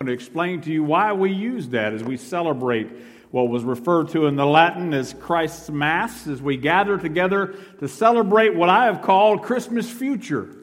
I'm going to explain to you why we use that as we celebrate what was referred to in the Latin as Christ's Mass, as we gather together to celebrate what I have called Christmas future.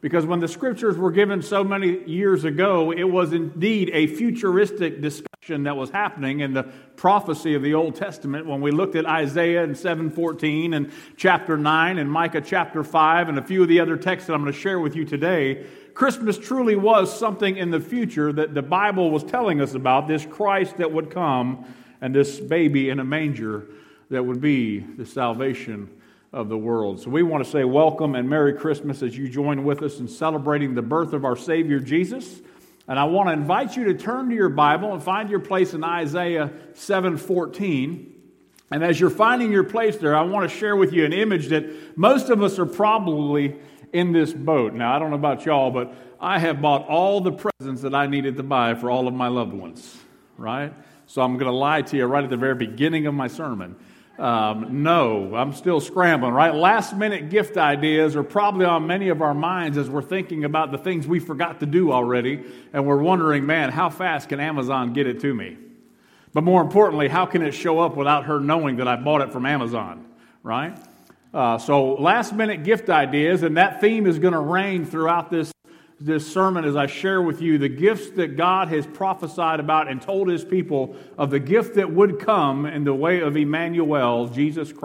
Because when the scriptures were given so many years ago, it was indeed a futuristic discussion that was happening in the prophecy of the Old Testament. When we looked at Isaiah and 7:14 and chapter 9 and Micah chapter 5 and a few of the other texts that I'm going to share with you today, Christmas truly was something in the future that the Bible was telling us about, this Christ that would come and this baby in a manger that would be the salvation of the world. So we want to say welcome and Merry Christmas as you join with us in celebrating the birth of our Savior Jesus. And I want to invite you to turn to your Bible and find your place in Isaiah 7:14. And as you're finding your place there, I want to share with you an image that most of us are probably in this boat. Now, I don't know about y'all, but I have bought all the presents that I needed to buy for all of my loved ones, right? So I'm going to lie to you right at the very beginning of my sermon. Um, no, I'm still scrambling, right? Last minute gift ideas are probably on many of our minds as we're thinking about the things we forgot to do already, and we're wondering, man, how fast can Amazon get it to me? But more importantly, how can it show up without her knowing that I bought it from Amazon, right? Uh, so, last minute gift ideas, and that theme is going to reign throughout this this sermon as I share with you the gifts that God has prophesied about and told his people of the gift that would come in the way of Emmanuel, Jesus Christ,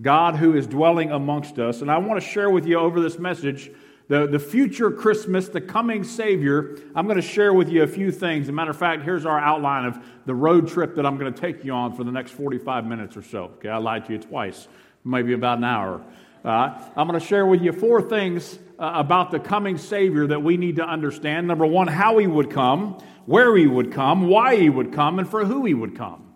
God who is dwelling amongst us. And I want to share with you over this message the, the future Christmas, the coming Savior. I'm going to share with you a few things. As a matter of fact, here's our outline of the road trip that I'm going to take you on for the next 45 minutes or so. Okay, I lied to you twice, maybe about an hour. Uh, I'm going to share with you four things uh, about the coming Savior that we need to understand. Number one, how he would come, where he would come, why he would come, and for who he would come.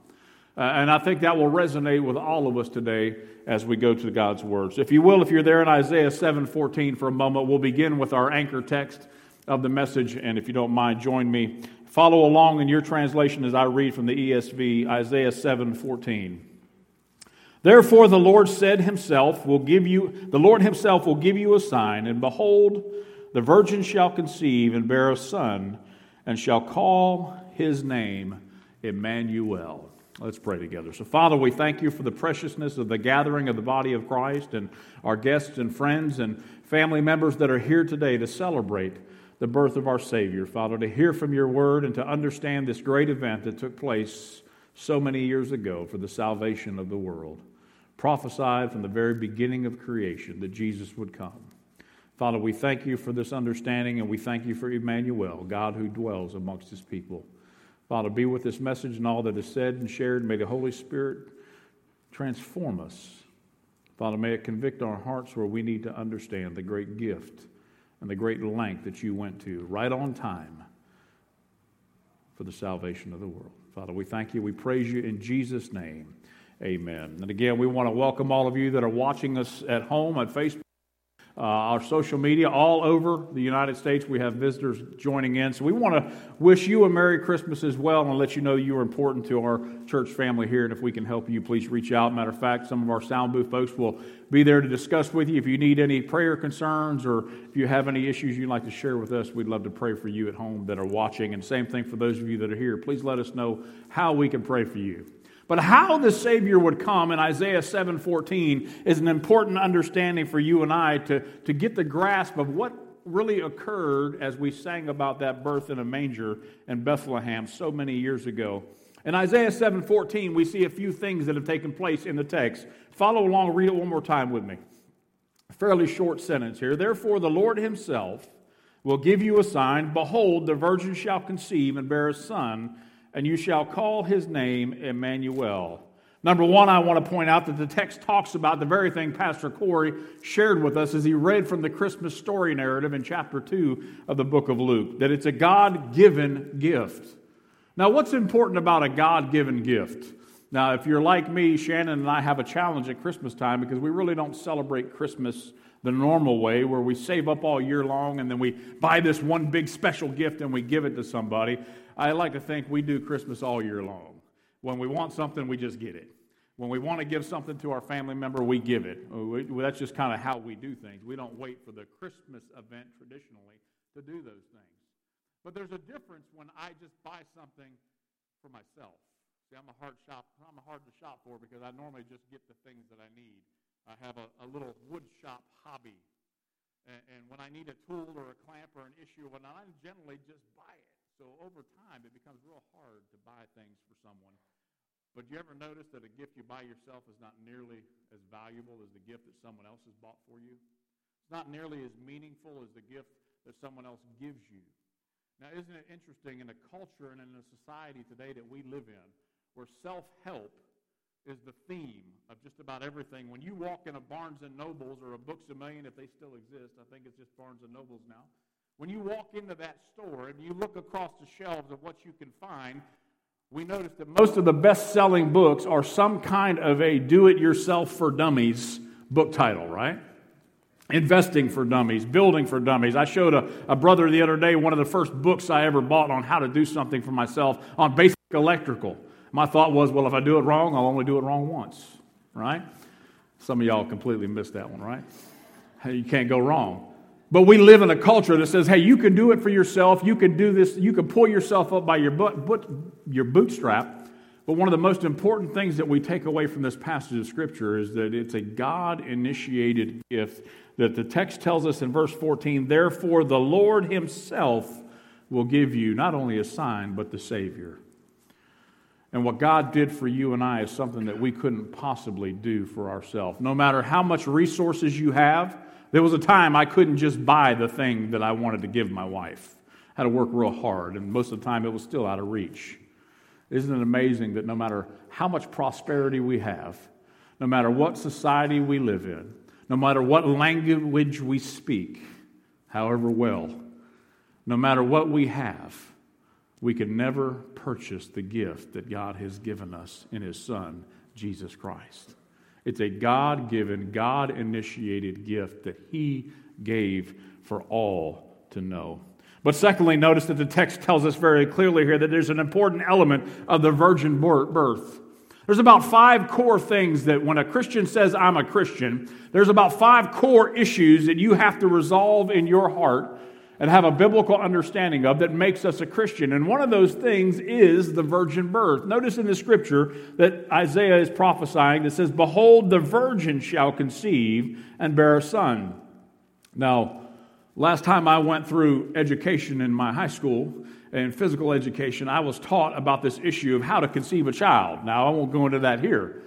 Uh, and I think that will resonate with all of us today as we go to God's words. If you will, if you're there in Isaiah 7:14 for a moment, we'll begin with our anchor text of the message. And if you don't mind, join me. Follow along in your translation as I read from the ESV, Isaiah 7:14. Therefore, the Lord said himself will give you, the Lord himself will give you a sign, and behold, the virgin shall conceive and bear a son, and shall call his name Emmanuel. Let's pray together. So, Father, we thank you for the preciousness of the gathering of the body of Christ and our guests and friends and family members that are here today to celebrate the birth of our Savior. Father, to hear from your word and to understand this great event that took place so many years ago for the salvation of the world prophesied from the very beginning of creation that Jesus would come. Father, we thank you for this understanding and we thank you for Emmanuel, God who dwells amongst his people. Father, be with this message and all that is said and shared. May the Holy Spirit transform us. Father, may it convict our hearts where we need to understand the great gift and the great length that you went to right on time for the salvation of the world. Father, we thank you. We praise you in Jesus' name. Amen. And again, we want to welcome all of you that are watching us at home on Facebook. Uh, our social media all over the United States. We have visitors joining in. So we want to wish you a Merry Christmas as well and let you know you are important to our church family here. And if we can help you, please reach out. Matter of fact, some of our sound booth folks will be there to discuss with you. If you need any prayer concerns or if you have any issues you'd like to share with us, we'd love to pray for you at home that are watching. And same thing for those of you that are here. Please let us know how we can pray for you. But how the Savior would come in Isaiah 7:14 is an important understanding for you and I to, to get the grasp of what really occurred as we sang about that birth in a manger in Bethlehem so many years ago. In Isaiah 7:14, we see a few things that have taken place in the text. Follow along, read it one more time with me. A fairly short sentence here. Therefore, the Lord Himself will give you a sign. Behold, the virgin shall conceive and bear a son and you shall call his name Emmanuel. Number one, I want to point out that the text talks about the very thing Pastor Corey shared with us as he read from the Christmas story narrative in chapter 2 of the book of Luke, that it's a God given gift. Now, what's important about a God given gift? Now, if you're like me, Shannon and I have a challenge at Christmas time because we really don't celebrate Christmas the normal way where we save up all year long and then we buy this one big special gift and we give it to somebody. I like to think we do Christmas all year long. When we want something, we just get it. When we want to give something to our family member, we give it. Uh, that's just kind of how we do things. We don't wait for the Christmas event traditionally to do those things. But there's a difference when I just buy something for myself. See, I'm a hard shop. I'm a hard to shop for because I normally just get the things that I need. I have a, a little wood shop hobby, and, and, when I need a tool or a clamp or an issue, when I generally just buy it. So over time, it becomes real hard to buy things for someone. But you ever notice that a gift you buy yourself is not nearly as valuable as the gift that someone else has bought for you? It's not nearly as meaningful as the gift that someone else gives you. Now, isn't it interesting in a culture and in a society today that we live in where self help is the theme of just about everything. When you walk in a Barnes and Nobles or a Books a Million, if they still exist, I think it's just Barnes and Nobles now. When you walk into that store and you look across the shelves of what you can find, we notice that most of the best selling books are some kind of a do it yourself for dummies book title, right? Investing for Dummies, Building for Dummies. I showed a, a brother the other day one of the first books I ever bought on how to do something for myself on basic electrical. My thought was, well, if I do it wrong, I'll only do it wrong once, right? Some of y'all completely missed that one, right? You can't go wrong. But we live in a culture that says, hey, you can do it for yourself. You can do this. You can pull yourself up by your, butt, butt, your bootstrap. But one of the most important things that we take away from this passage of Scripture is that it's a God initiated gift that the text tells us in verse 14, therefore the Lord Himself will give you not only a sign, but the Savior. And what God did for you and I is something that we couldn't possibly do for ourselves. No matter how much resources you have, there was a time I couldn't just buy the thing that I wanted to give my wife. I had to work real hard, and most of the time it was still out of reach. Isn't it amazing that no matter how much prosperity we have, no matter what society we live in, no matter what language we speak, however well, no matter what we have, we can never purchase the gift that God has given us in His Son, Jesus Christ. It's a God given, God initiated gift that He gave for all to know. But secondly, notice that the text tells us very clearly here that there's an important element of the virgin birth. There's about five core things that when a Christian says, I'm a Christian, there's about five core issues that you have to resolve in your heart and have a biblical understanding of that makes us a Christian. And one of those things is the virgin birth. Notice in the scripture that Isaiah is prophesying that says, Behold, the virgin shall conceive and bear a son. Now, Last time I went through education in my high school and physical education, I was taught about this issue of how to conceive a child. Now, I won't go into that here,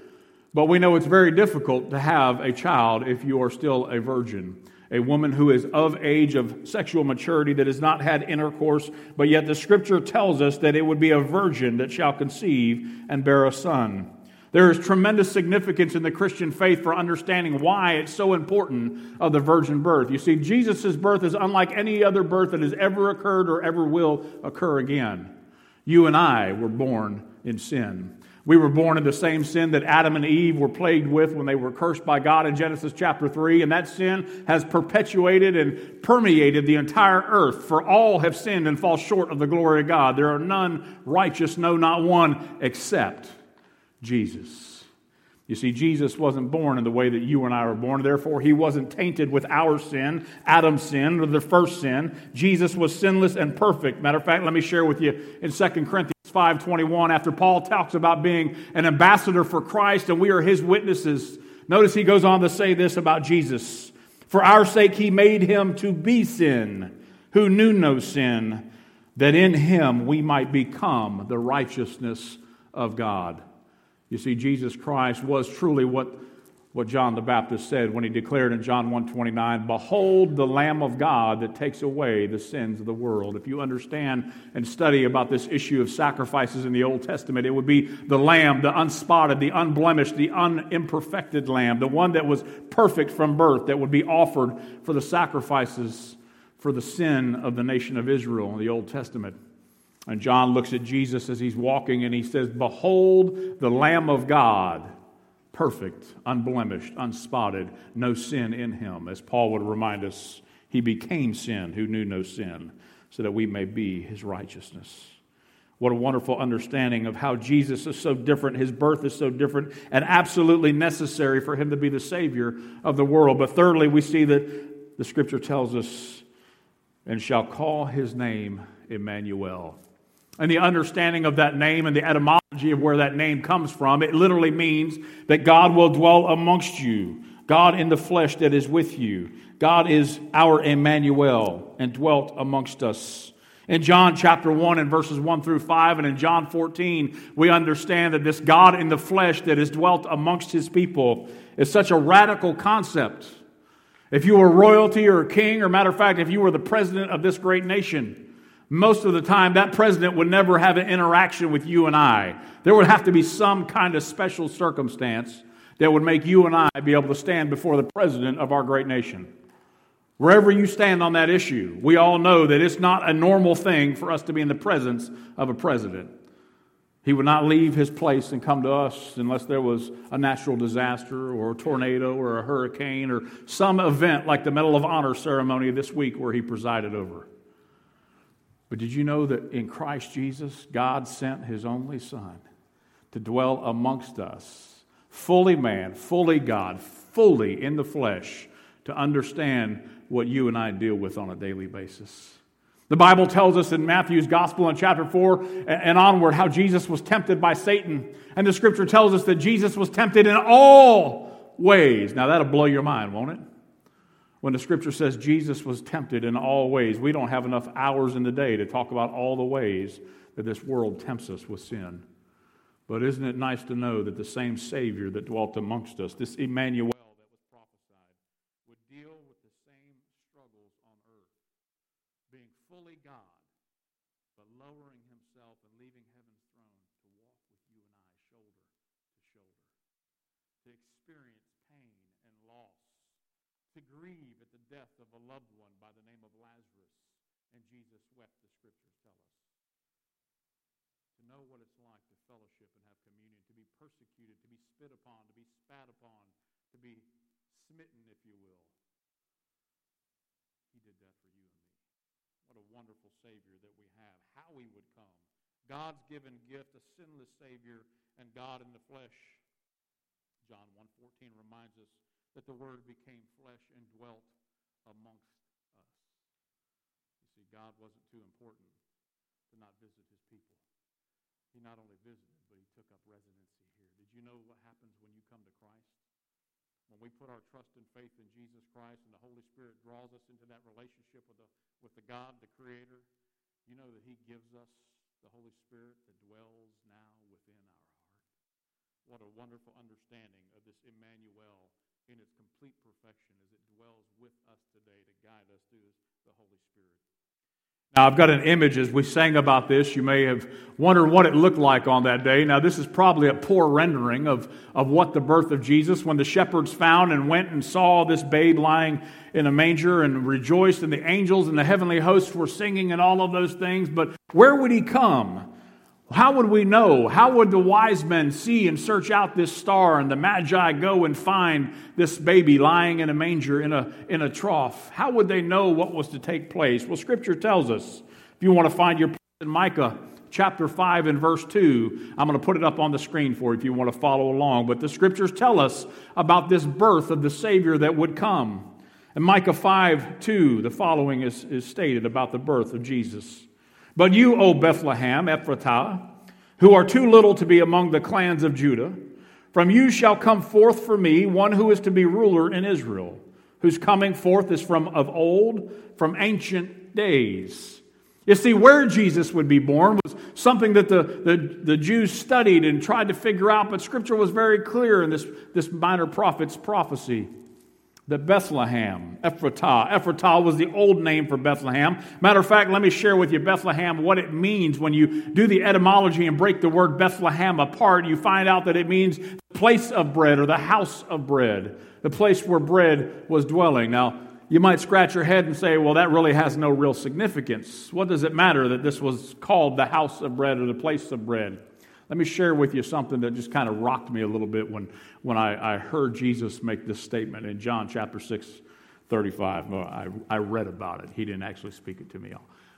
but we know it's very difficult to have a child if you are still a virgin. A woman who is of age of sexual maturity that has not had intercourse, but yet the scripture tells us that it would be a virgin that shall conceive and bear a son. There is tremendous significance in the Christian faith for understanding why it's so important of the virgin birth. You see, Jesus' birth is unlike any other birth that has ever occurred or ever will occur again. You and I were born in sin. We were born in the same sin that Adam and Eve were plagued with when they were cursed by God in Genesis chapter 3, and that sin has perpetuated and permeated the entire earth. For all have sinned and fall short of the glory of God. There are none righteous, no, not one, except Jesus. You see, Jesus wasn't born in the way that you and I were born. Therefore, he wasn't tainted with our sin, Adam's sin, or the first sin. Jesus was sinless and perfect. Matter of fact, let me share with you in 2 Corinthians 5.21, after Paul talks about being an ambassador for Christ and we are his witnesses. Notice he goes on to say this about Jesus. For our sake, he made him to be sin, who knew no sin, that in him we might become the righteousness of God. You see, Jesus Christ was truly what, what John the Baptist said when he declared in John 1:29, "Behold the Lamb of God that takes away the sins of the world." If you understand and study about this issue of sacrifices in the Old Testament, it would be the lamb, the unspotted, the unblemished, the unimperfected lamb, the one that was perfect from birth that would be offered for the sacrifices for the sin of the nation of Israel in the Old Testament. And John looks at Jesus as he's walking and he says, Behold the Lamb of God, perfect, unblemished, unspotted, no sin in him. As Paul would remind us, he became sin who knew no sin, so that we may be his righteousness. What a wonderful understanding of how Jesus is so different, his birth is so different, and absolutely necessary for him to be the Savior of the world. But thirdly, we see that the scripture tells us and shall call his name Emmanuel. And the understanding of that name and the etymology of where that name comes from, it literally means that God will dwell amongst you, God in the flesh that is with you. God is our Emmanuel and dwelt amongst us. In John chapter 1 and verses 1 through 5, and in John 14, we understand that this God in the flesh that has dwelt amongst his people is such a radical concept. If you were royalty or a king, or matter of fact, if you were the president of this great nation, most of the time that president would never have an interaction with you and I. There would have to be some kind of special circumstance that would make you and I be able to stand before the president of our great nation. Wherever you stand on that issue, we all know that it's not a normal thing for us to be in the presence of a president. He would not leave his place and come to us unless there was a natural disaster or a tornado or a hurricane or some event like the Medal of Honor ceremony this week where he presided over. But did you know that in Christ Jesus, God sent his only Son to dwell amongst us, fully man, fully God, fully in the flesh, to understand what you and I deal with on a daily basis. The Bible tells us in Matthew's Gospel in chapter 4 and onward how Jesus was tempted by Satan. And the scripture tells us that Jesus was tempted in all ways. Now, that'll blow your mind, won't it? When the scripture says Jesus was tempted in all ways, we don't have enough hours in the day to talk about all the ways that this world tempts us with sin. But isn't it nice to know that the same Savior that dwelt amongst us, this Emmanuel, loved one by the name of Lazarus, and Jesus wept, the scriptures tell us. To know what it's like to fellowship and have communion, to be persecuted, to be spit upon, to be spat upon, to be smitten, if you will. He did that for you and me. What a wonderful Savior that we have. How he would come. God's given gift, a sinless Savior, and God in the flesh. John 1.14 reminds us that the Word became flesh and dwelt amongst us. You see, God wasn't too important to not visit his people. He not only visited, but he took up residency here. Did you know what happens when you come to Christ? When we put our trust and faith in Jesus Christ and the Holy Spirit draws us into that relationship with the, with the God, the Creator, you know that he gives us the Holy Spirit that dwells now within our heart. What a wonderful understanding of this Emmanuel in its complete perfection as it dwells with us today to guide us through the Holy Spirit. Now, I've got an image as we sang about this. You may have wondered what it looked like on that day. Now, this is probably a poor rendering of, of what the birth of Jesus, when the shepherds found and went and saw this babe lying in a manger and rejoiced, and the angels and the heavenly hosts were singing and all of those things. But where would he come? How would we know? How would the wise men see and search out this star and the magi go and find this baby lying in a manger in a, in a trough? How would they know what was to take place? Well, Scripture tells us. If you want to find your place in Micah chapter 5 and verse 2, I'm going to put it up on the screen for you if you want to follow along. But the Scriptures tell us about this birth of the Savior that would come. In Micah 5 2, the following is, is stated about the birth of Jesus. But you, O Bethlehem, Ephratah, who are too little to be among the clans of Judah, from you shall come forth for me one who is to be ruler in Israel, whose coming forth is from of old, from ancient days. You see, where Jesus would be born was something that the, the, the Jews studied and tried to figure out, but Scripture was very clear in this, this minor prophet's prophecy that Bethlehem, Ephratah. Ephratah was the old name for Bethlehem. Matter of fact, let me share with you Bethlehem, what it means when you do the etymology and break the word Bethlehem apart. You find out that it means place of bread or the house of bread, the place where bread was dwelling. Now, you might scratch your head and say, well, that really has no real significance. What does it matter that this was called the house of bread or the place of bread? Let me share with you something that just kind of rocked me a little bit when, when I, I heard Jesus make this statement in John chapter 6, 35. Well, I, I read about it. He didn't actually speak it to me,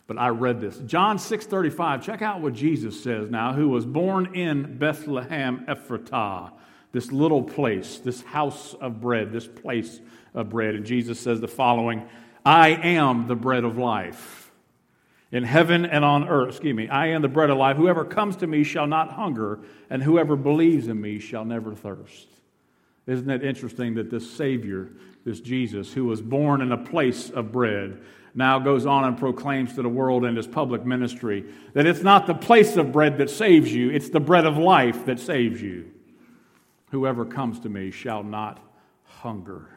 but I read this. John 6, 35. Check out what Jesus says now, who was born in Bethlehem Ephratah, this little place, this house of bread, this place of bread. And Jesus says the following I am the bread of life. In heaven and on earth, excuse me, I am the bread of life. Whoever comes to me shall not hunger, and whoever believes in me shall never thirst. Isn't it interesting that this Savior, this Jesus, who was born in a place of bread, now goes on and proclaims to the world in his public ministry that it's not the place of bread that saves you, it's the bread of life that saves you. Whoever comes to me shall not hunger.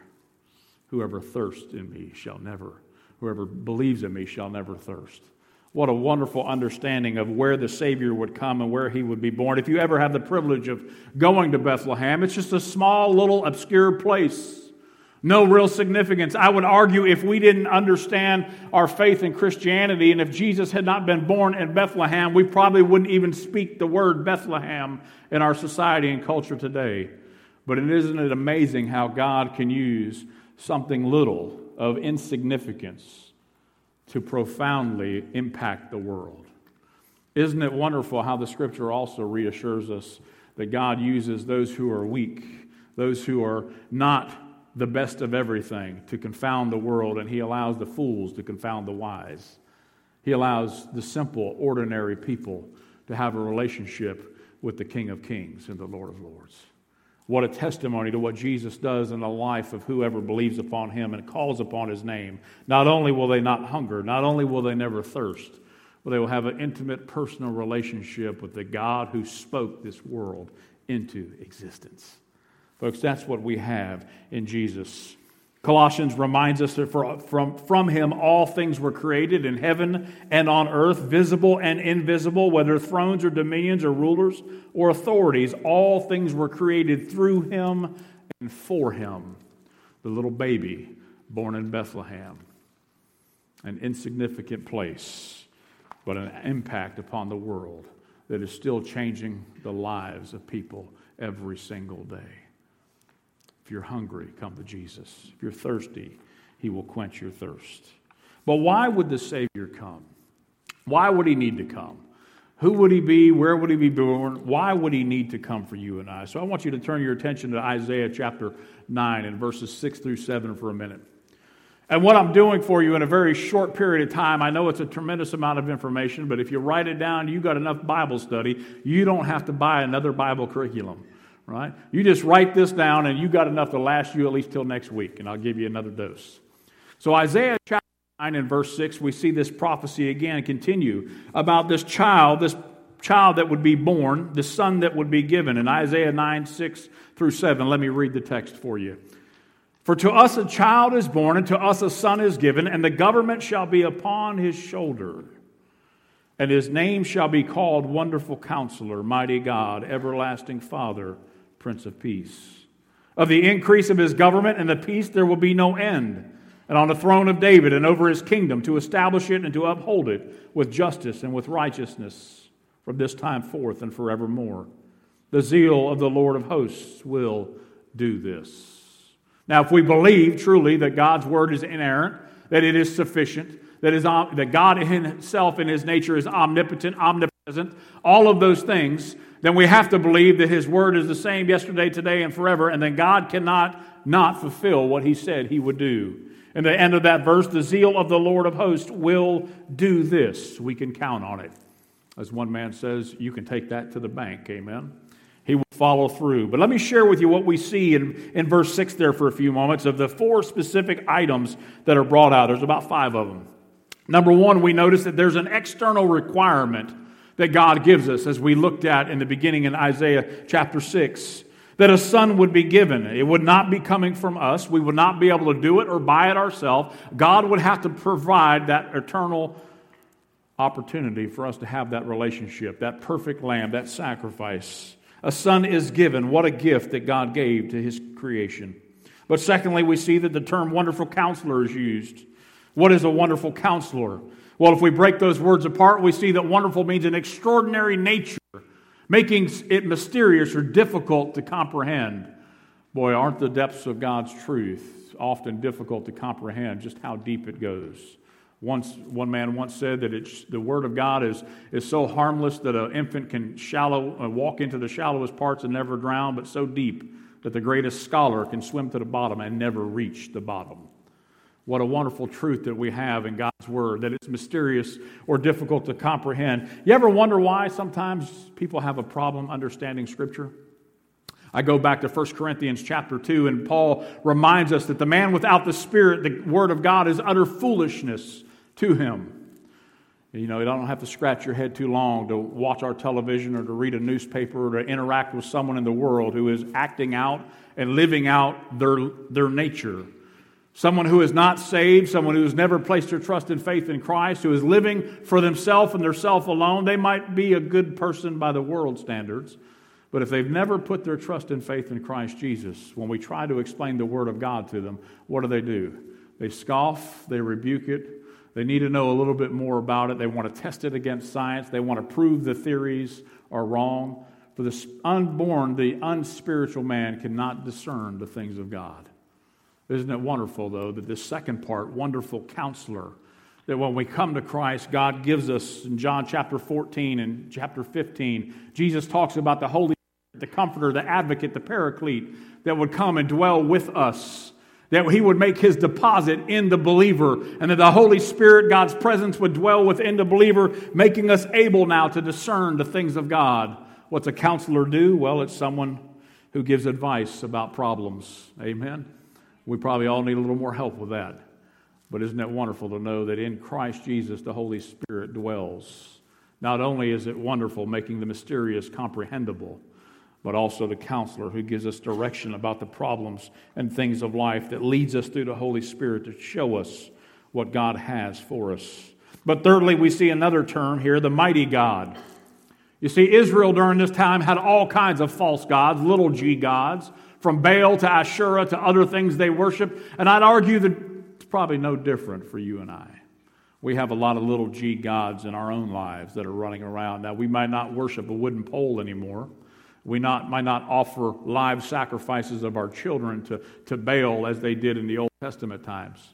Whoever thirsts in me shall never, whoever believes in me shall never thirst. What a wonderful understanding of where the Savior would come and where he would be born. If you ever have the privilege of going to Bethlehem, it's just a small, little, obscure place. No real significance. I would argue if we didn't understand our faith in Christianity and if Jesus had not been born in Bethlehem, we probably wouldn't even speak the word Bethlehem in our society and culture today. But isn't it amazing how God can use something little of insignificance to profoundly impact the world? Isn't it wonderful how the scripture also reassures us that God uses those who are weak, those who are not the best of everything to confound the world, and He allows the fools to confound the wise. He allows the simple, ordinary people to have a relationship with the King of Kings and the Lord of Lords. What a testimony to what Jesus does in the life of whoever believes upon him and calls upon his name. Not only will they not hunger, not only will they never thirst, but they will have an intimate personal relationship with the God who spoke this world into existence. Folks, that's what we have in Jesus. Colossians reminds us that from, from him all things were created in heaven and on earth, visible and invisible, whether thrones or dominions or rulers or authorities. All things were created through him and for him. The little baby born in Bethlehem, an insignificant place, but an impact upon the world that is still changing the lives of people every single day. If you're hungry, come to Jesus. If you're thirsty, he will quench your thirst. But why would the Savior come? Why would he need to come? Who would he be? Where would he be born? Why would he need to come for you and I? So I want you to turn your attention to Isaiah chapter 9 and verses 6 through 7 for a minute. And what I'm doing for you in a very short period of time, I know it's a tremendous amount of information, but if you write it down, you've got enough Bible study, you don't have to buy another Bible curriculum right? You just write this down and you got enough to last you at least till next week, and I'll give you another dose. So, Isaiah chapter 9 and verse 6, we see this prophecy again continue about this child, this child that would be born, the son that would be given. In Isaiah 9, 6 through 7, let me read the text for you. For to us a child is born, and to us a son is given, and the government shall be upon his shoulder. And his name shall be called Wonderful Counselor, Mighty God, Everlasting Father Prince of Peace. Of the increase of his government and the peace there will be no end. And on the throne of David and over his kingdom to establish it and to uphold it with justice and with righteousness from this time forth and forevermore. The zeal of the Lord of hosts will do this. Now, if we believe truly that God's word is inerrant, that it is sufficient, that, is, um, that God himself in his nature is omnipotent, omnipresent, all of those things, then we have to believe that His Word is the same yesterday, today, and forever, and then God cannot not fulfill what He said He would do. In the end of that verse, the zeal of the Lord of hosts will do this. We can count on it. As one man says, you can take that to the bank. Amen. He will follow through. But let me share with you what we see in, in verse 6 there for a few moments of the four specific items that are brought out. There's about five of them. Number one, we notice that there's an external requirement that God gives us, as we looked at in the beginning in Isaiah chapter 6. That a son would be given. It would not be coming from us. We would not be able to do it or buy it ourselves. God would have to provide that eternal opportunity for us to have that relationship, that perfect lamb, that sacrifice. A son is given. What a gift that God gave to his creation. But secondly, we see that the term wonderful counselor is used. What is a wonderful counselor? Well, if we break those words apart, we see that wonderful means an extraordinary nature, making it mysterious or difficult to comprehend. Boy, aren't the depths of God's truth often difficult to comprehend just how deep it goes. Once, one man once said that it's, the Word of God is, is so harmless that an infant can shallow, uh, walk into the shallowest parts and never drown, but so deep that the greatest scholar can swim to the bottom and never reach the bottom. What a wonderful truth that we have in God's Word, that it's mysterious or difficult to comprehend. You ever wonder why sometimes people have a problem understanding Scripture? I go back to 1 Corinthians chapter 2, and Paul reminds us that the man without the Spirit, the Word of God, is utter foolishness to him. You know, you don't have to scratch your head too long to watch our television or to read a newspaper or to interact with someone in the world who is acting out and living out their, their nature. Someone who is not saved, someone who has never placed their trust and faith in Christ, who is living for themselves and their self alone, they might be a good person by the world standards. But if they've never put their trust and faith in Christ Jesus, when we try to explain the Word of God to them, what do they do? They scoff, they rebuke it, they need to know a little bit more about it. They want to test it against science. They want to prove the theories are wrong. For the unborn, the unspiritual man cannot discern the things of God. Isn't it wonderful, though, that this second part, wonderful counselor, that when we come to Christ, God gives us in John chapter 14 and chapter 15, Jesus talks about the Holy Spirit, the Comforter, the Advocate, the Paraclete that would come and dwell with us. That he would make his deposit in the believer, and that the Holy Spirit, God's presence, would dwell within the believer, making us able now to discern the things of God. What's a counselor do? Well, it's someone who gives advice about problems. Amen. We probably all need a little more help with that. But isn't it wonderful to know that in Christ Jesus the Holy Spirit dwells? Not only is it wonderful making the mysterious comprehensible, but also the counselor who gives us direction about the problems and things of life that leads us through the Holy Spirit to show us what God has for us. But thirdly, we see another term here the mighty God. You see, Israel during this time had all kinds of false gods, little g gods, from Baal to Asherah to other things they worship. And I'd argue that it's probably no different for you and I. We have a lot of little g gods in our own lives that are running around. Now, we might not worship a wooden pole anymore. We not, might not offer live sacrifices of our children to, to Baal as they did in the Old Testament times.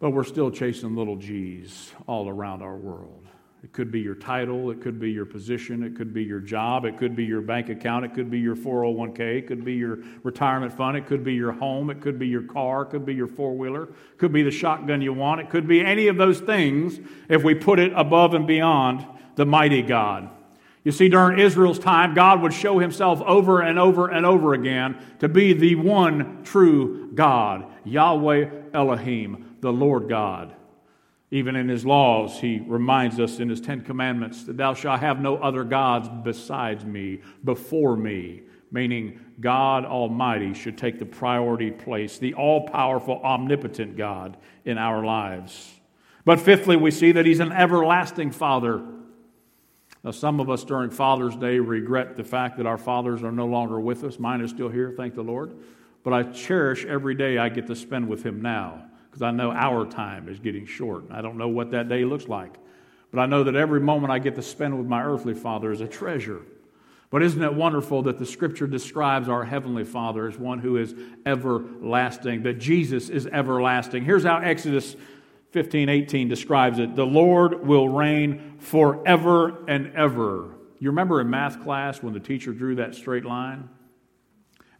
But we're still chasing little g's all around our world. It could be your title, it could be your position, it could be your job, it could be your bank account, it could be your 401k, it could be your retirement fund, it could be your home, it could be your car, it could be your four wheeler, it could be the shotgun you want, it could be any of those things if we put it above and beyond the mighty God. You see, during Israel's time, God would show himself over and over and over again to be the one true God, Yahweh Elohim, the Lord God. Even in his laws, he reminds us in his Ten Commandments that thou shalt have no other gods besides me, before me, meaning God Almighty should take the priority place, the all powerful, omnipotent God in our lives. But fifthly, we see that he's an everlasting Father. Now, some of us during Father's Day regret the fact that our fathers are no longer with us. Mine is still here, thank the Lord. But I cherish every day I get to spend with him now because I know our time is getting short. I don't know what that day looks like, but I know that every moment I get to spend with my earthly father is a treasure. But isn't it wonderful that the scripture describes our heavenly father as one who is everlasting, that Jesus is everlasting? Here's how Exodus 15 18 describes it The Lord will reign forever and ever. You remember in math class when the teacher drew that straight line?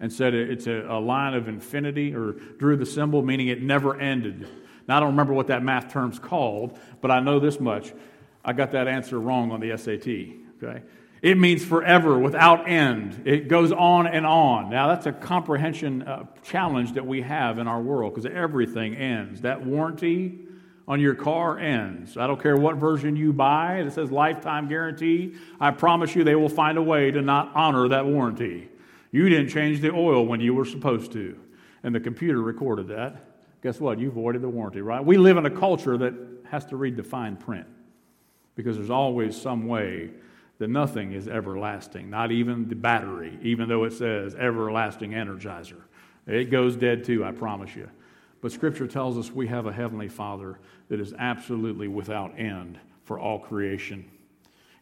And said it's a, a, line of infinity or drew the symbol meaning it never ended. Now, I don't remember what that math term's called, but I know this much. I got that answer wrong on the SAT, okay? It means forever, without end. It goes on and on. Now, that's a comprehension uh, challenge that we have in our world because everything ends. That warranty on your car ends. I don't care what version you buy, it says lifetime guarantee. I promise you they will find a way to not honor that warranty. You didn't change the oil when you were supposed to. And the computer recorded that. Guess what? You voided the warranty, right? We live in a culture that has to read the fine print because there's always some way that nothing is everlasting, not even the battery, even though it says everlasting energizer. It goes dead too, I promise you. But Scripture tells us we have a Heavenly Father that is absolutely without end for all creation.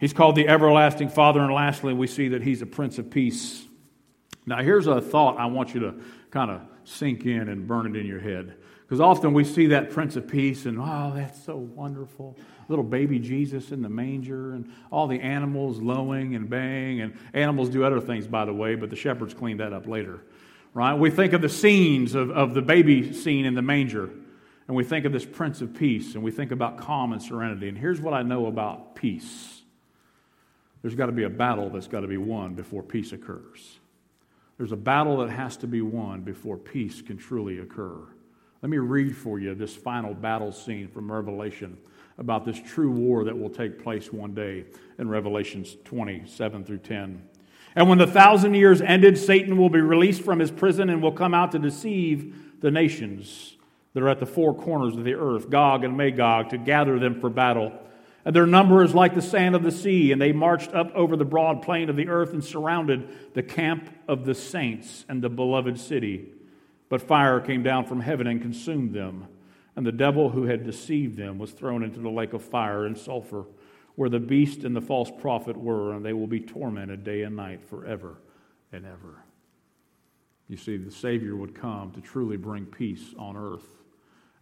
He's called the Everlasting Father, and lastly, we see that He's a Prince of Peace. Now, here's a thought I want you to kind of sink in and burn it in your head. Because often we see that Prince of Peace and, oh, that's so wonderful. Little baby Jesus in the manger and all the animals lowing and baying. And animals do other things, by the way, but the shepherds clean that up later. Right? We think of the scenes of, of the baby scene in the manger. and we think of this Prince of Peace, and we think about calm and serenity. And here's what I know about peace there's got to be a battle that's got to be won before peace occurs. There's a battle that has to be won before peace can truly occur. Let me read for you this final battle scene from Revelation about this true war that will take place one day in Revelations 27 through 10. And when the thousand years ended, Satan will be released from his prison and will come out to deceive the nations that are at the four corners of the earth, Gog and Magog, to gather them for battle. And their number is like the sand of the sea, and they marched up over the broad plain of the earth and surrounded the camp of the saints and the beloved city. But fire came down from heaven and consumed them, and the devil who had deceived them was thrown into the lake of fire and sulfur, where the beast and the false prophet were, and they will be tormented day and night forever and ever. You see, the Savior would come to truly bring peace on earth.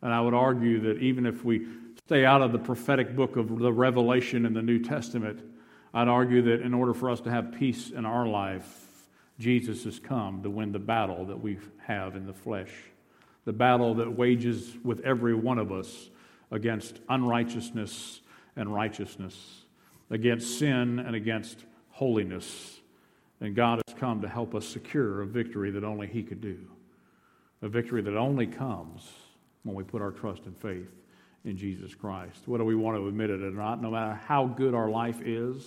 And I would argue that even if we stay out of the prophetic book of the Revelation in the New Testament, I'd argue that in order for us to have peace in our life, Jesus has come to win the battle that we have in the flesh, the battle that wages with every one of us against unrighteousness and righteousness, against sin and against holiness. And God has come to help us secure a victory that only He could do, a victory that only comes when we put our trust and faith in Jesus Christ. Whether we want to admit it or not, no matter how good our life is,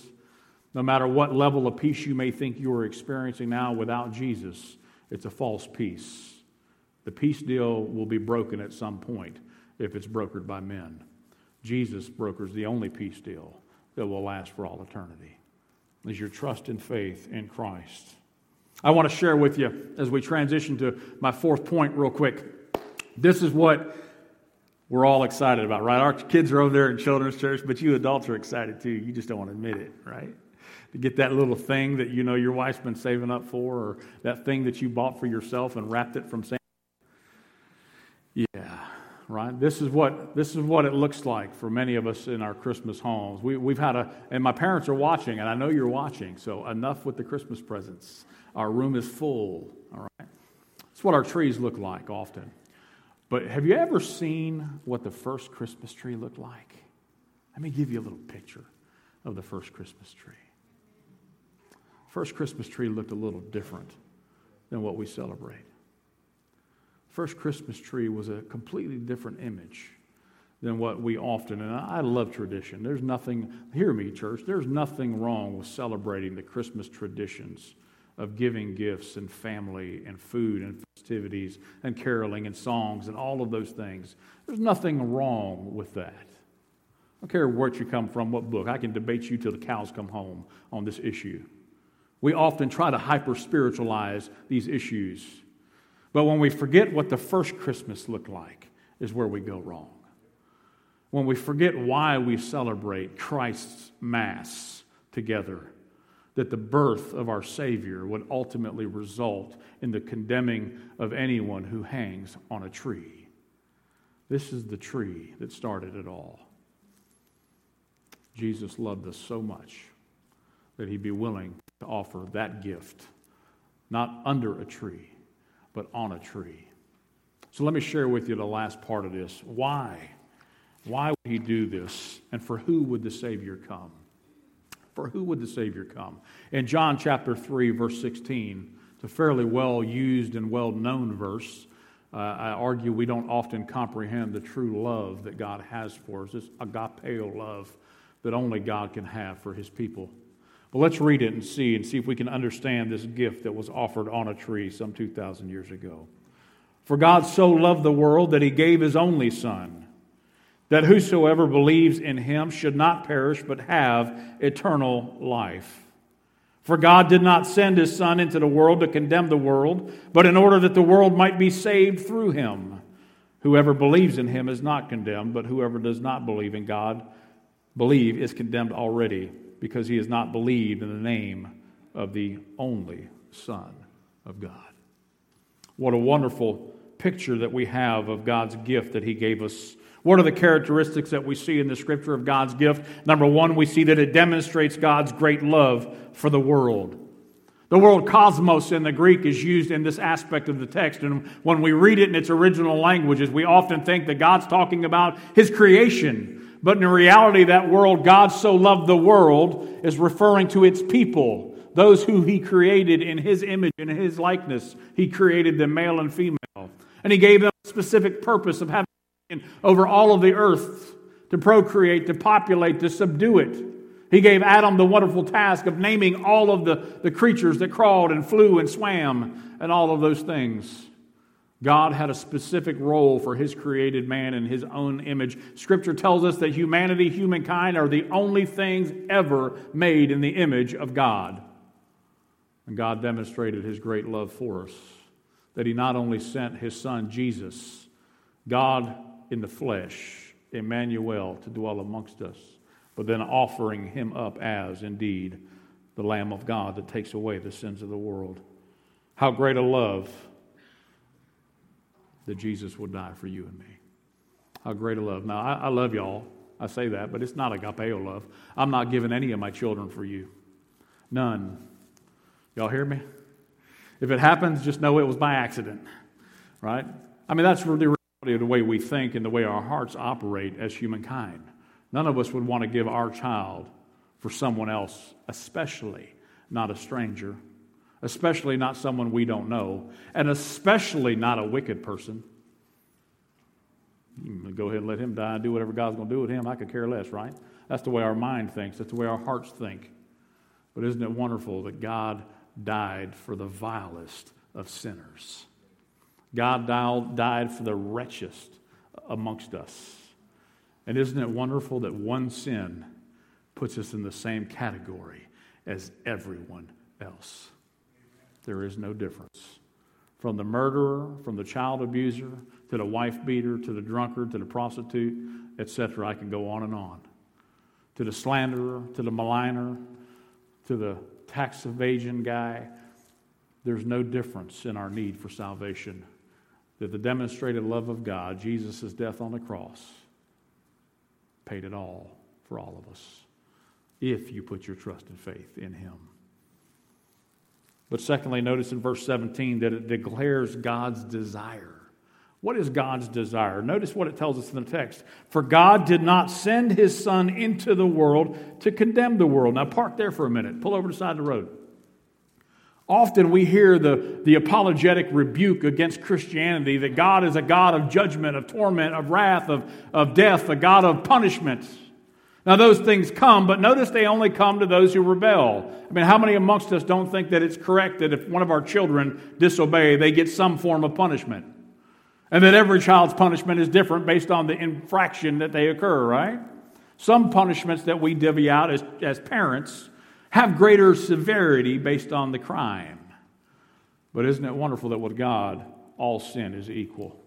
no matter what level of peace you may think you are experiencing now without Jesus, it's a false peace. The peace deal will be broken at some point if it's brokered by men. Jesus brokers the only peace deal that will last for all eternity. Is your trust and faith in Christ. I want to share with you as we transition to my fourth point, real quick. This is what we're all excited about, right? Our kids are over there in children's church, but you adults are excited too. You just don't want to admit it, right? To get that little thing that you know your wife's been saving up for, or that thing that you bought for yourself and wrapped it from Santa. Yeah, right. This is what this is what it looks like for many of us in our Christmas homes. We, we've had a, and my parents are watching, and I know you're watching. So enough with the Christmas presents. Our room is full. All right. It's what our trees look like often. But have you ever seen what the first Christmas tree looked like? Let me give you a little picture of the first Christmas tree. First Christmas tree looked a little different than what we celebrate. First Christmas tree was a completely different image than what we often, and I love tradition. There's nothing, hear me, church, there's nothing wrong with celebrating the Christmas traditions of giving gifts and family and food and festivities and caroling and songs and all of those things. There's nothing wrong with that. I don't care where you come from, what book. I can debate you till the cows come home on this issue. We often try to hyper spiritualize these issues. But when we forget what the first Christmas looked like, is where we go wrong. When we forget why we celebrate Christ's Mass together that the birth of our Savior would ultimately result in the condemning of anyone who hangs on a tree. This is the tree that started it all. Jesus loved us so much that he'd be willing to offer that gift, not under a tree, but on a tree. So let me share with you the last part of this. Why? Why would he do this? And for who would the Savior come? For who would the Savior come? In John chapter 3, verse 16, it's a fairly well used and well known verse. Uh, I argue we don't often comprehend the true love that God has for us, this agapeo love that only God can have for his people. But let's read it and see and see if we can understand this gift that was offered on a tree some 2,000 years ago. For God so loved the world that he gave his only Son that whosoever believes in him should not perish but have eternal life. For God did not send his Son into the world to condemn the world, but in order that the world might be saved through him. Whoever believes in him is not condemned, but whoever does not believe in God, believe, is condemned already, because he has not believed in the name of the only Son of God. What a wonderful picture that we have of God's gift that he gave us what are the characteristics that we see in the scripture of God's gift? Number one, we see that it demonstrates God's great love for the world. The word cosmos in the Greek is used in this aspect of the text. And when we read it in its original languages, we often think that God's talking about his creation. But in reality, that world, God so loved the world, is referring to its people, those who he created in his image and his likeness. He created them male and female. And he gave them a specific purpose of having over all of the earth to procreate, to populate, to subdue it. He gave Adam the wonderful task of naming all of the, the creatures that crawled and flew and swam and all of those things. God had a specific role for his created man in his own image. Scripture tells us that humanity, humankind, are the only things ever made in the image of God. And God demonstrated his great love for us, that he not only sent his son Jesus, God in the flesh, Emmanuel, to dwell amongst us but then offering him up as indeed the Lamb of God that takes away the sins of the world. How great a love that Jesus would die for you and me. How great a love. Now, I, I love y'all. I say that, but it's not agapeo love. I'm not giving any of my children for you. None. Y'all hear me? If it happens, just know it was by accident, right? I mean, that's really the way we think and the way our hearts operate as humankind. None of us would want to give our child for someone else, especially not a stranger, especially not someone we don't know, and especially not a wicked person. Hmm, go ahead and let him die and do whatever God's going to do with him. I could care less, right? That's the way our mind thinks, that's the way our hearts think. But isn't it wonderful that God died for the vilest of sinners? God died for the wretchest amongst us. And isn't it wonderful that one sin puts us in the same category as everyone else? There is no difference. From the murderer, from the child abuser, to the wife beater, to the drunkard, to the prostitute, etc., I can go on and on. To the slanderer, to the maligner, to the tax evasion guy, there's no difference in our need for salvation. That the demonstrated love of God, Jesus' death on the cross, paid it all for all of us if you put your trust and faith in Him. But secondly, notice in verse 17 that it declares God's desire. What is God's desire? Notice what it tells us in the text. For God did not send his Son into the world to condemn the world. Now, park there for a minute. Pull over to the side of the road. Often we hear the, the apologetic rebuke against Christianity that God is a God of judgment, of torment, of wrath, of, of death, a God of punishment. Now, those things come, but notice they only come to those who rebel. I mean, how many amongst us don't think that it's correct that if one of our children disobey, they get some form of punishment? And that every child's punishment is different based on the infraction that they occur, right? Some punishments that we divvy out as, as parents have greater severity based on the crime. But isn't it wonderful that with God, all sin is equal?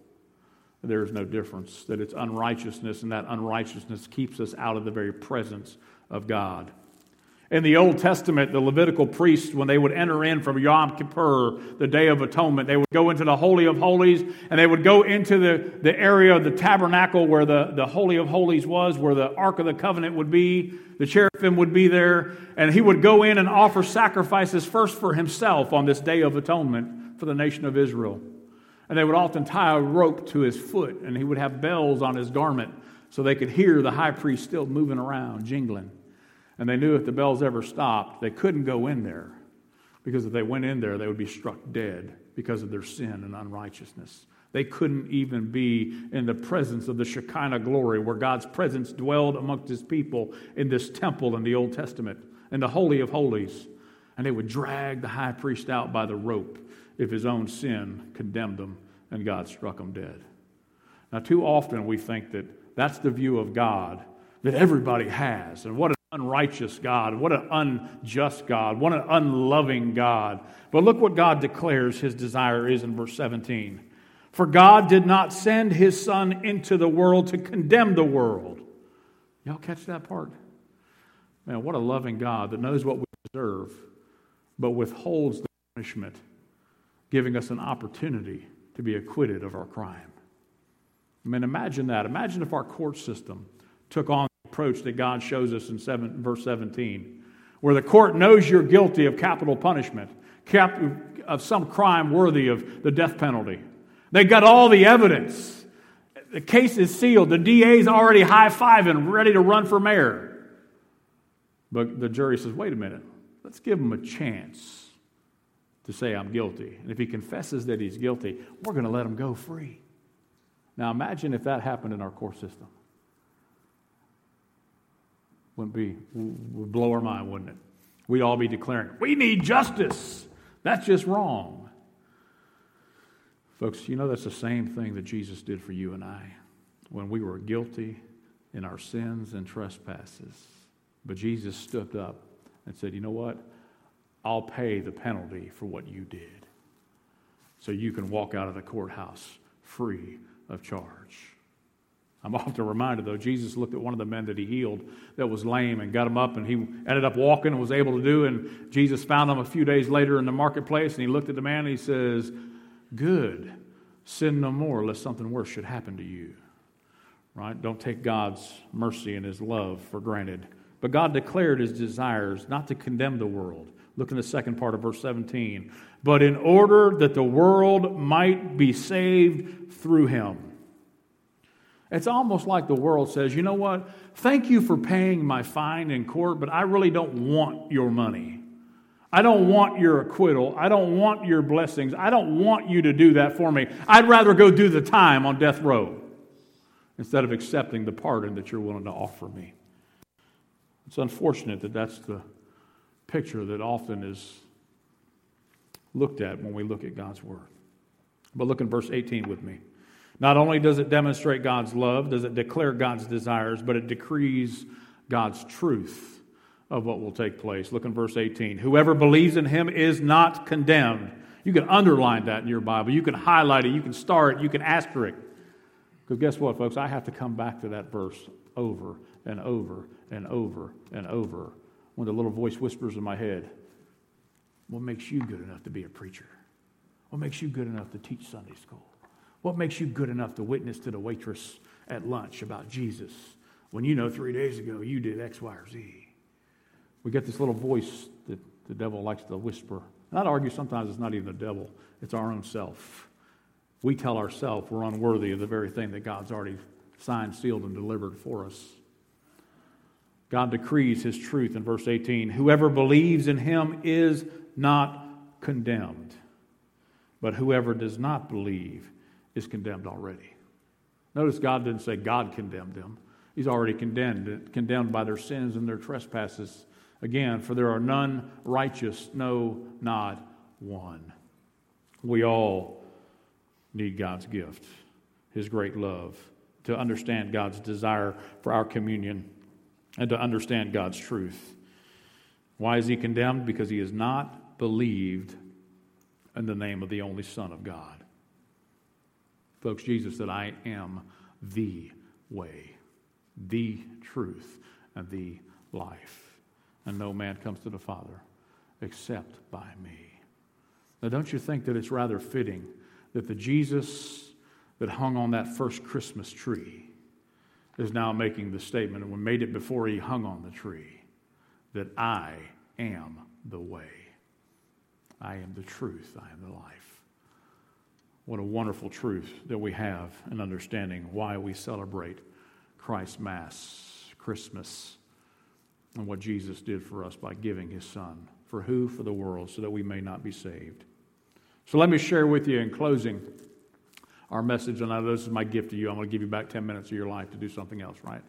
There is no difference, that it's unrighteousness, and that unrighteousness keeps us out of the very presence of God. In the Old Testament, the Levitical priests, when they would enter in from Yom Kippur, the Day of Atonement, they would go into the Holy of Holies and they would go into the, the area of the tabernacle where the, the Holy of Holies was, where the Ark of the Covenant would be. The cherubim would be there, and he would go in and offer sacrifices first for himself on this Day of Atonement for the nation of Israel. And they would often tie a rope to his foot, and he would have bells on his garment so they could hear the high priest still moving around, jingling. And they knew if the bells ever stopped, they couldn't go in there because if they went in there, they would be struck dead because of their sin and unrighteousness. They couldn't even be in the presence of the Shekinah glory where God's presence dwelled amongst his people in this temple in the Old Testament, in the Holy of Holies. And they would drag the high priest out by the rope if his own sin condemned him and God struck him dead. Now, too often we think that that's the view of God that everybody has. And what unrighteous God, what an unjust God, what an unloving God. But look what God declares his desire is in verse 17. For God did not send his Son into the world to condemn the world. Y'all catch that part? Man, what a loving God that knows what we deserve, but withholds the punishment, giving us an opportunity to be acquitted of our crime. I mean, imagine that. Imagine if our court system took on approach that God shows us in seven, verse 17, where the court knows you're guilty of capital punishment. of some crime worthy of the death penalty. They've got all the evidence. The case is sealed. The DA's already high fiving, ready to run for mayor. But the jury says, wait a minute, let's give him a chance to say, I'm guilty. And if he confesses that he's guilty, we're going to let him go free. Now imagine if that happened in our court system. Wouldn't be, would blow our mind, wouldn't it? We'd all be declaring, we need justice. That's just wrong. Folks, you know that's the same thing that Jesus did for you and I when we were guilty in our sins and trespasses. But Jesus stood up and said, You know what? I'll pay the penalty for what you did. So you can walk out of the courthouse free of charge. I'm often reminded, though, Jesus looked at one of the men that he healed that was lame and got him up, and he ended up walking and was able to do. And Jesus found him a few days later in the marketplace, and he looked at the man and he says, Good, sin no more, lest something worse should happen to you. Right? Don't take God's mercy and his love for granted. But God declared his desires not to condemn the world. Look in the second part of verse 17. But in order that the world might be saved through him. It's almost like the world says, you know what? Thank you for paying my fine in court, but I really don't want your money. I don't want your acquittal. I don't want your blessings. I don't want you to do that for me. I'd rather go do the time on death row instead of accepting the pardon that you're willing to offer me. It's unfortunate that that's the picture that often is looked at when we look at God's Word. But look in verse 18 with me. Not only does it demonstrate God's love, does it declare God's desires, but it decrees God's truth of what will take place. Look in verse 18. Whoever believes in him is not condemned. You can underline that in your Bible. You can highlight it. You can star it. You can asterisk. Because guess what, folks? I have to come back to that verse over and over and over and over when the little voice whispers in my head, What makes you good enough to be a preacher? What makes you good enough to teach Sunday school? What makes you good enough to witness to the waitress at lunch about Jesus when you know three days ago you did X, Y, or Z? We get this little voice that the devil likes to whisper. And I'd argue sometimes it's not even the devil, it's our own self. We tell ourselves we're unworthy of the very thing that God's already signed, sealed, and delivered for us. God decrees his truth in verse 18 Whoever believes in him is not condemned, but whoever does not believe is condemned already. Notice God didn't say God condemned them. He's already condemned, condemned by their sins and their trespasses. Again, for there are none righteous, no, not one. We all need God's gift, His great love, to understand God's desire for our communion and to understand God's truth. Why is He condemned? Because He has not believed in the name of the only Son of God. Folks, Jesus said, I am the way, the truth, and the life. And no man comes to the Father except by me. Now, don't you think that it's rather fitting that the Jesus that hung on that first Christmas tree is now making the statement, and we made it before he hung on the tree, that I am the way, I am the truth, I am the life. What a wonderful truth that we have in understanding why we celebrate Christ's Mass, Christmas, and what Jesus did for us by giving his Son. For who? For the world, so that we may not be saved. So let me share with you in closing our message, and I know this is my gift to you. I'm going to give you back 10 minutes of your life to do something else, right?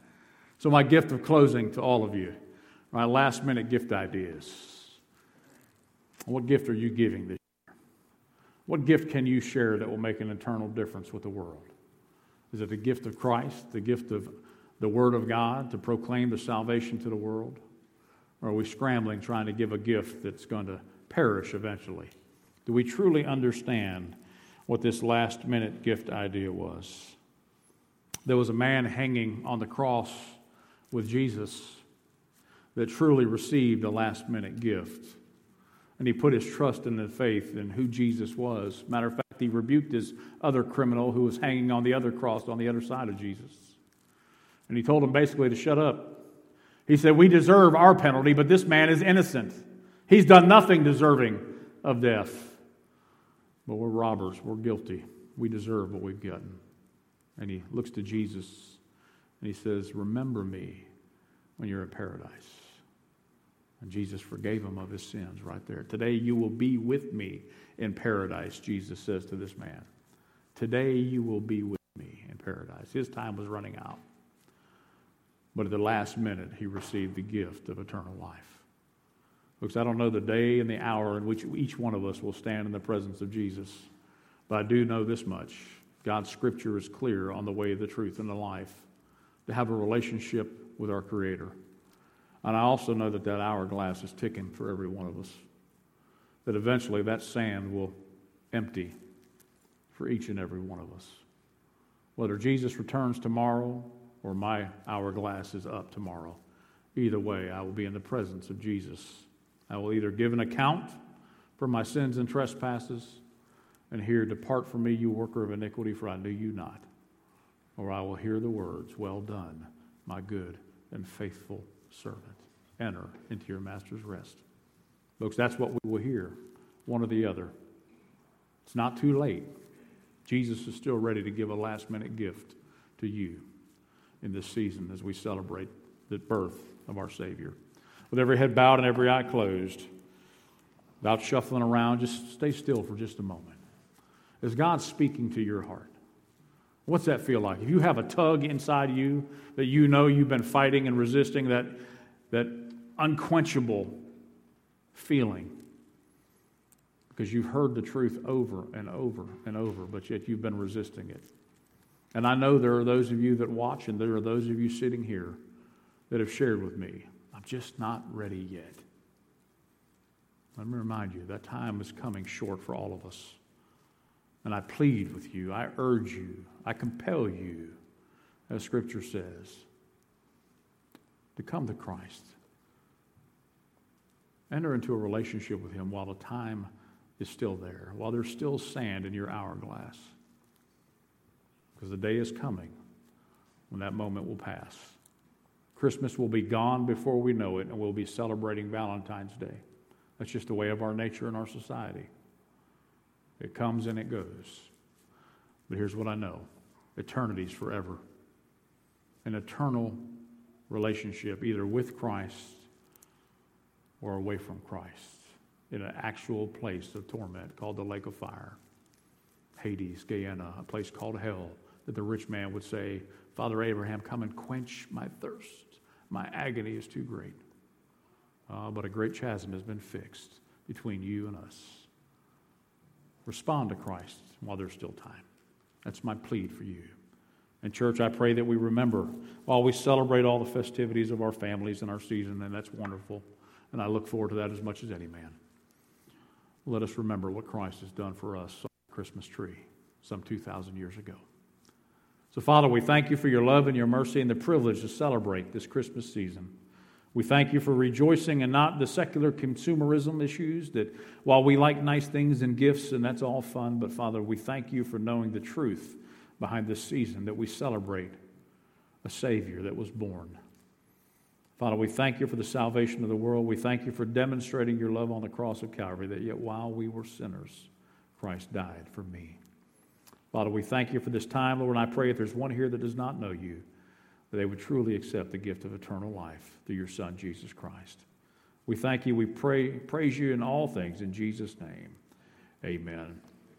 So, my gift of closing to all of you, my last minute gift ideas. What gift are you giving this what gift can you share that will make an eternal difference with the world? Is it the gift of Christ, the gift of the Word of God to proclaim the salvation to the world? Or are we scrambling trying to give a gift that's going to perish eventually? Do we truly understand what this last minute gift idea was? There was a man hanging on the cross with Jesus that truly received a last minute gift and he put his trust in the faith in who Jesus was. Matter of fact, he rebuked his other criminal who was hanging on the other cross on the other side of Jesus. And he told him basically to shut up. He said, We deserve our penalty, but this man is innocent. He's done nothing deserving of death. But we're robbers. We're guilty. We deserve what we've gotten. And he looks to Jesus and he says, Remember me when you're in paradise. And Jesus forgave him of his sins right there. Today you will be with me in paradise, Jesus says to this man. Today you will be with me in paradise. His time was running out. But at the last minute, he received the gift of eternal life. Folks, I don't know the day and the hour in which each one of us will stand in the presence of Jesus, but I do know this much God's scripture is clear on the way, the truth, and the life to have a relationship with our Creator. And I also know that that hourglass is ticking for every one of us, that eventually that sand will empty for each and every one of us. Whether Jesus returns tomorrow or my hourglass is up tomorrow, either way, I will be in the presence of Jesus. I will either give an account for my sins and trespasses and hear, Depart from me, you worker of iniquity, for I knew you not. Or I will hear the words, Well done, my good and faithful servant. Enter into your master's rest. Folks, that's what we will hear, one or the other. It's not too late. Jesus is still ready to give a last minute gift to you in this season as we celebrate the birth of our Savior. With every head bowed and every eye closed, without shuffling around, just stay still for just a moment. Is God speaking to your heart? What's that feel like? If you have a tug inside you that you know you've been fighting and resisting, that, that unquenchable feeling, because you've heard the truth over and over and over, but yet you've been resisting it. And I know there are those of you that watch, and there are those of you sitting here that have shared with me, I'm just not ready yet. Let me remind you, that time is coming short for all of us. And I plead with you, I urge you, I compel you, as Scripture says, to come to Christ. Enter into a relationship with Him while the time is still there, while there's still sand in your hourglass. Because the day is coming when that moment will pass. Christmas will be gone before we know it, and we'll be celebrating Valentine's Day. That's just the way of our nature and our society. It comes and it goes. But here's what I know eternity's forever. An eternal relationship, either with Christ or away from Christ, in an actual place of torment called the lake of fire. Hades, Gehenna, a place called hell, that the rich man would say, Father Abraham, come and quench my thirst. My agony is too great. Uh, but a great chasm has been fixed between you and us. Respond to Christ while there's still time. That's my plea for you. And, church, I pray that we remember while we celebrate all the festivities of our families and our season, and that's wonderful. And I look forward to that as much as any man. Let us remember what Christ has done for us on the Christmas tree some 2,000 years ago. So, Father, we thank you for your love and your mercy and the privilege to celebrate this Christmas season. We thank you for rejoicing and not the secular consumerism issues that while we like nice things and gifts and that's all fun, but Father, we thank you for knowing the truth behind this season that we celebrate a Savior that was born. Father, we thank you for the salvation of the world. We thank you for demonstrating your love on the cross of Calvary, that yet while we were sinners, Christ died for me. Father, we thank you for this time, Lord, and I pray if there's one here that does not know you, that they would truly accept the gift of eternal life through your Son, Jesus Christ. We thank you. We pray, praise you in all things in Jesus' name. Amen.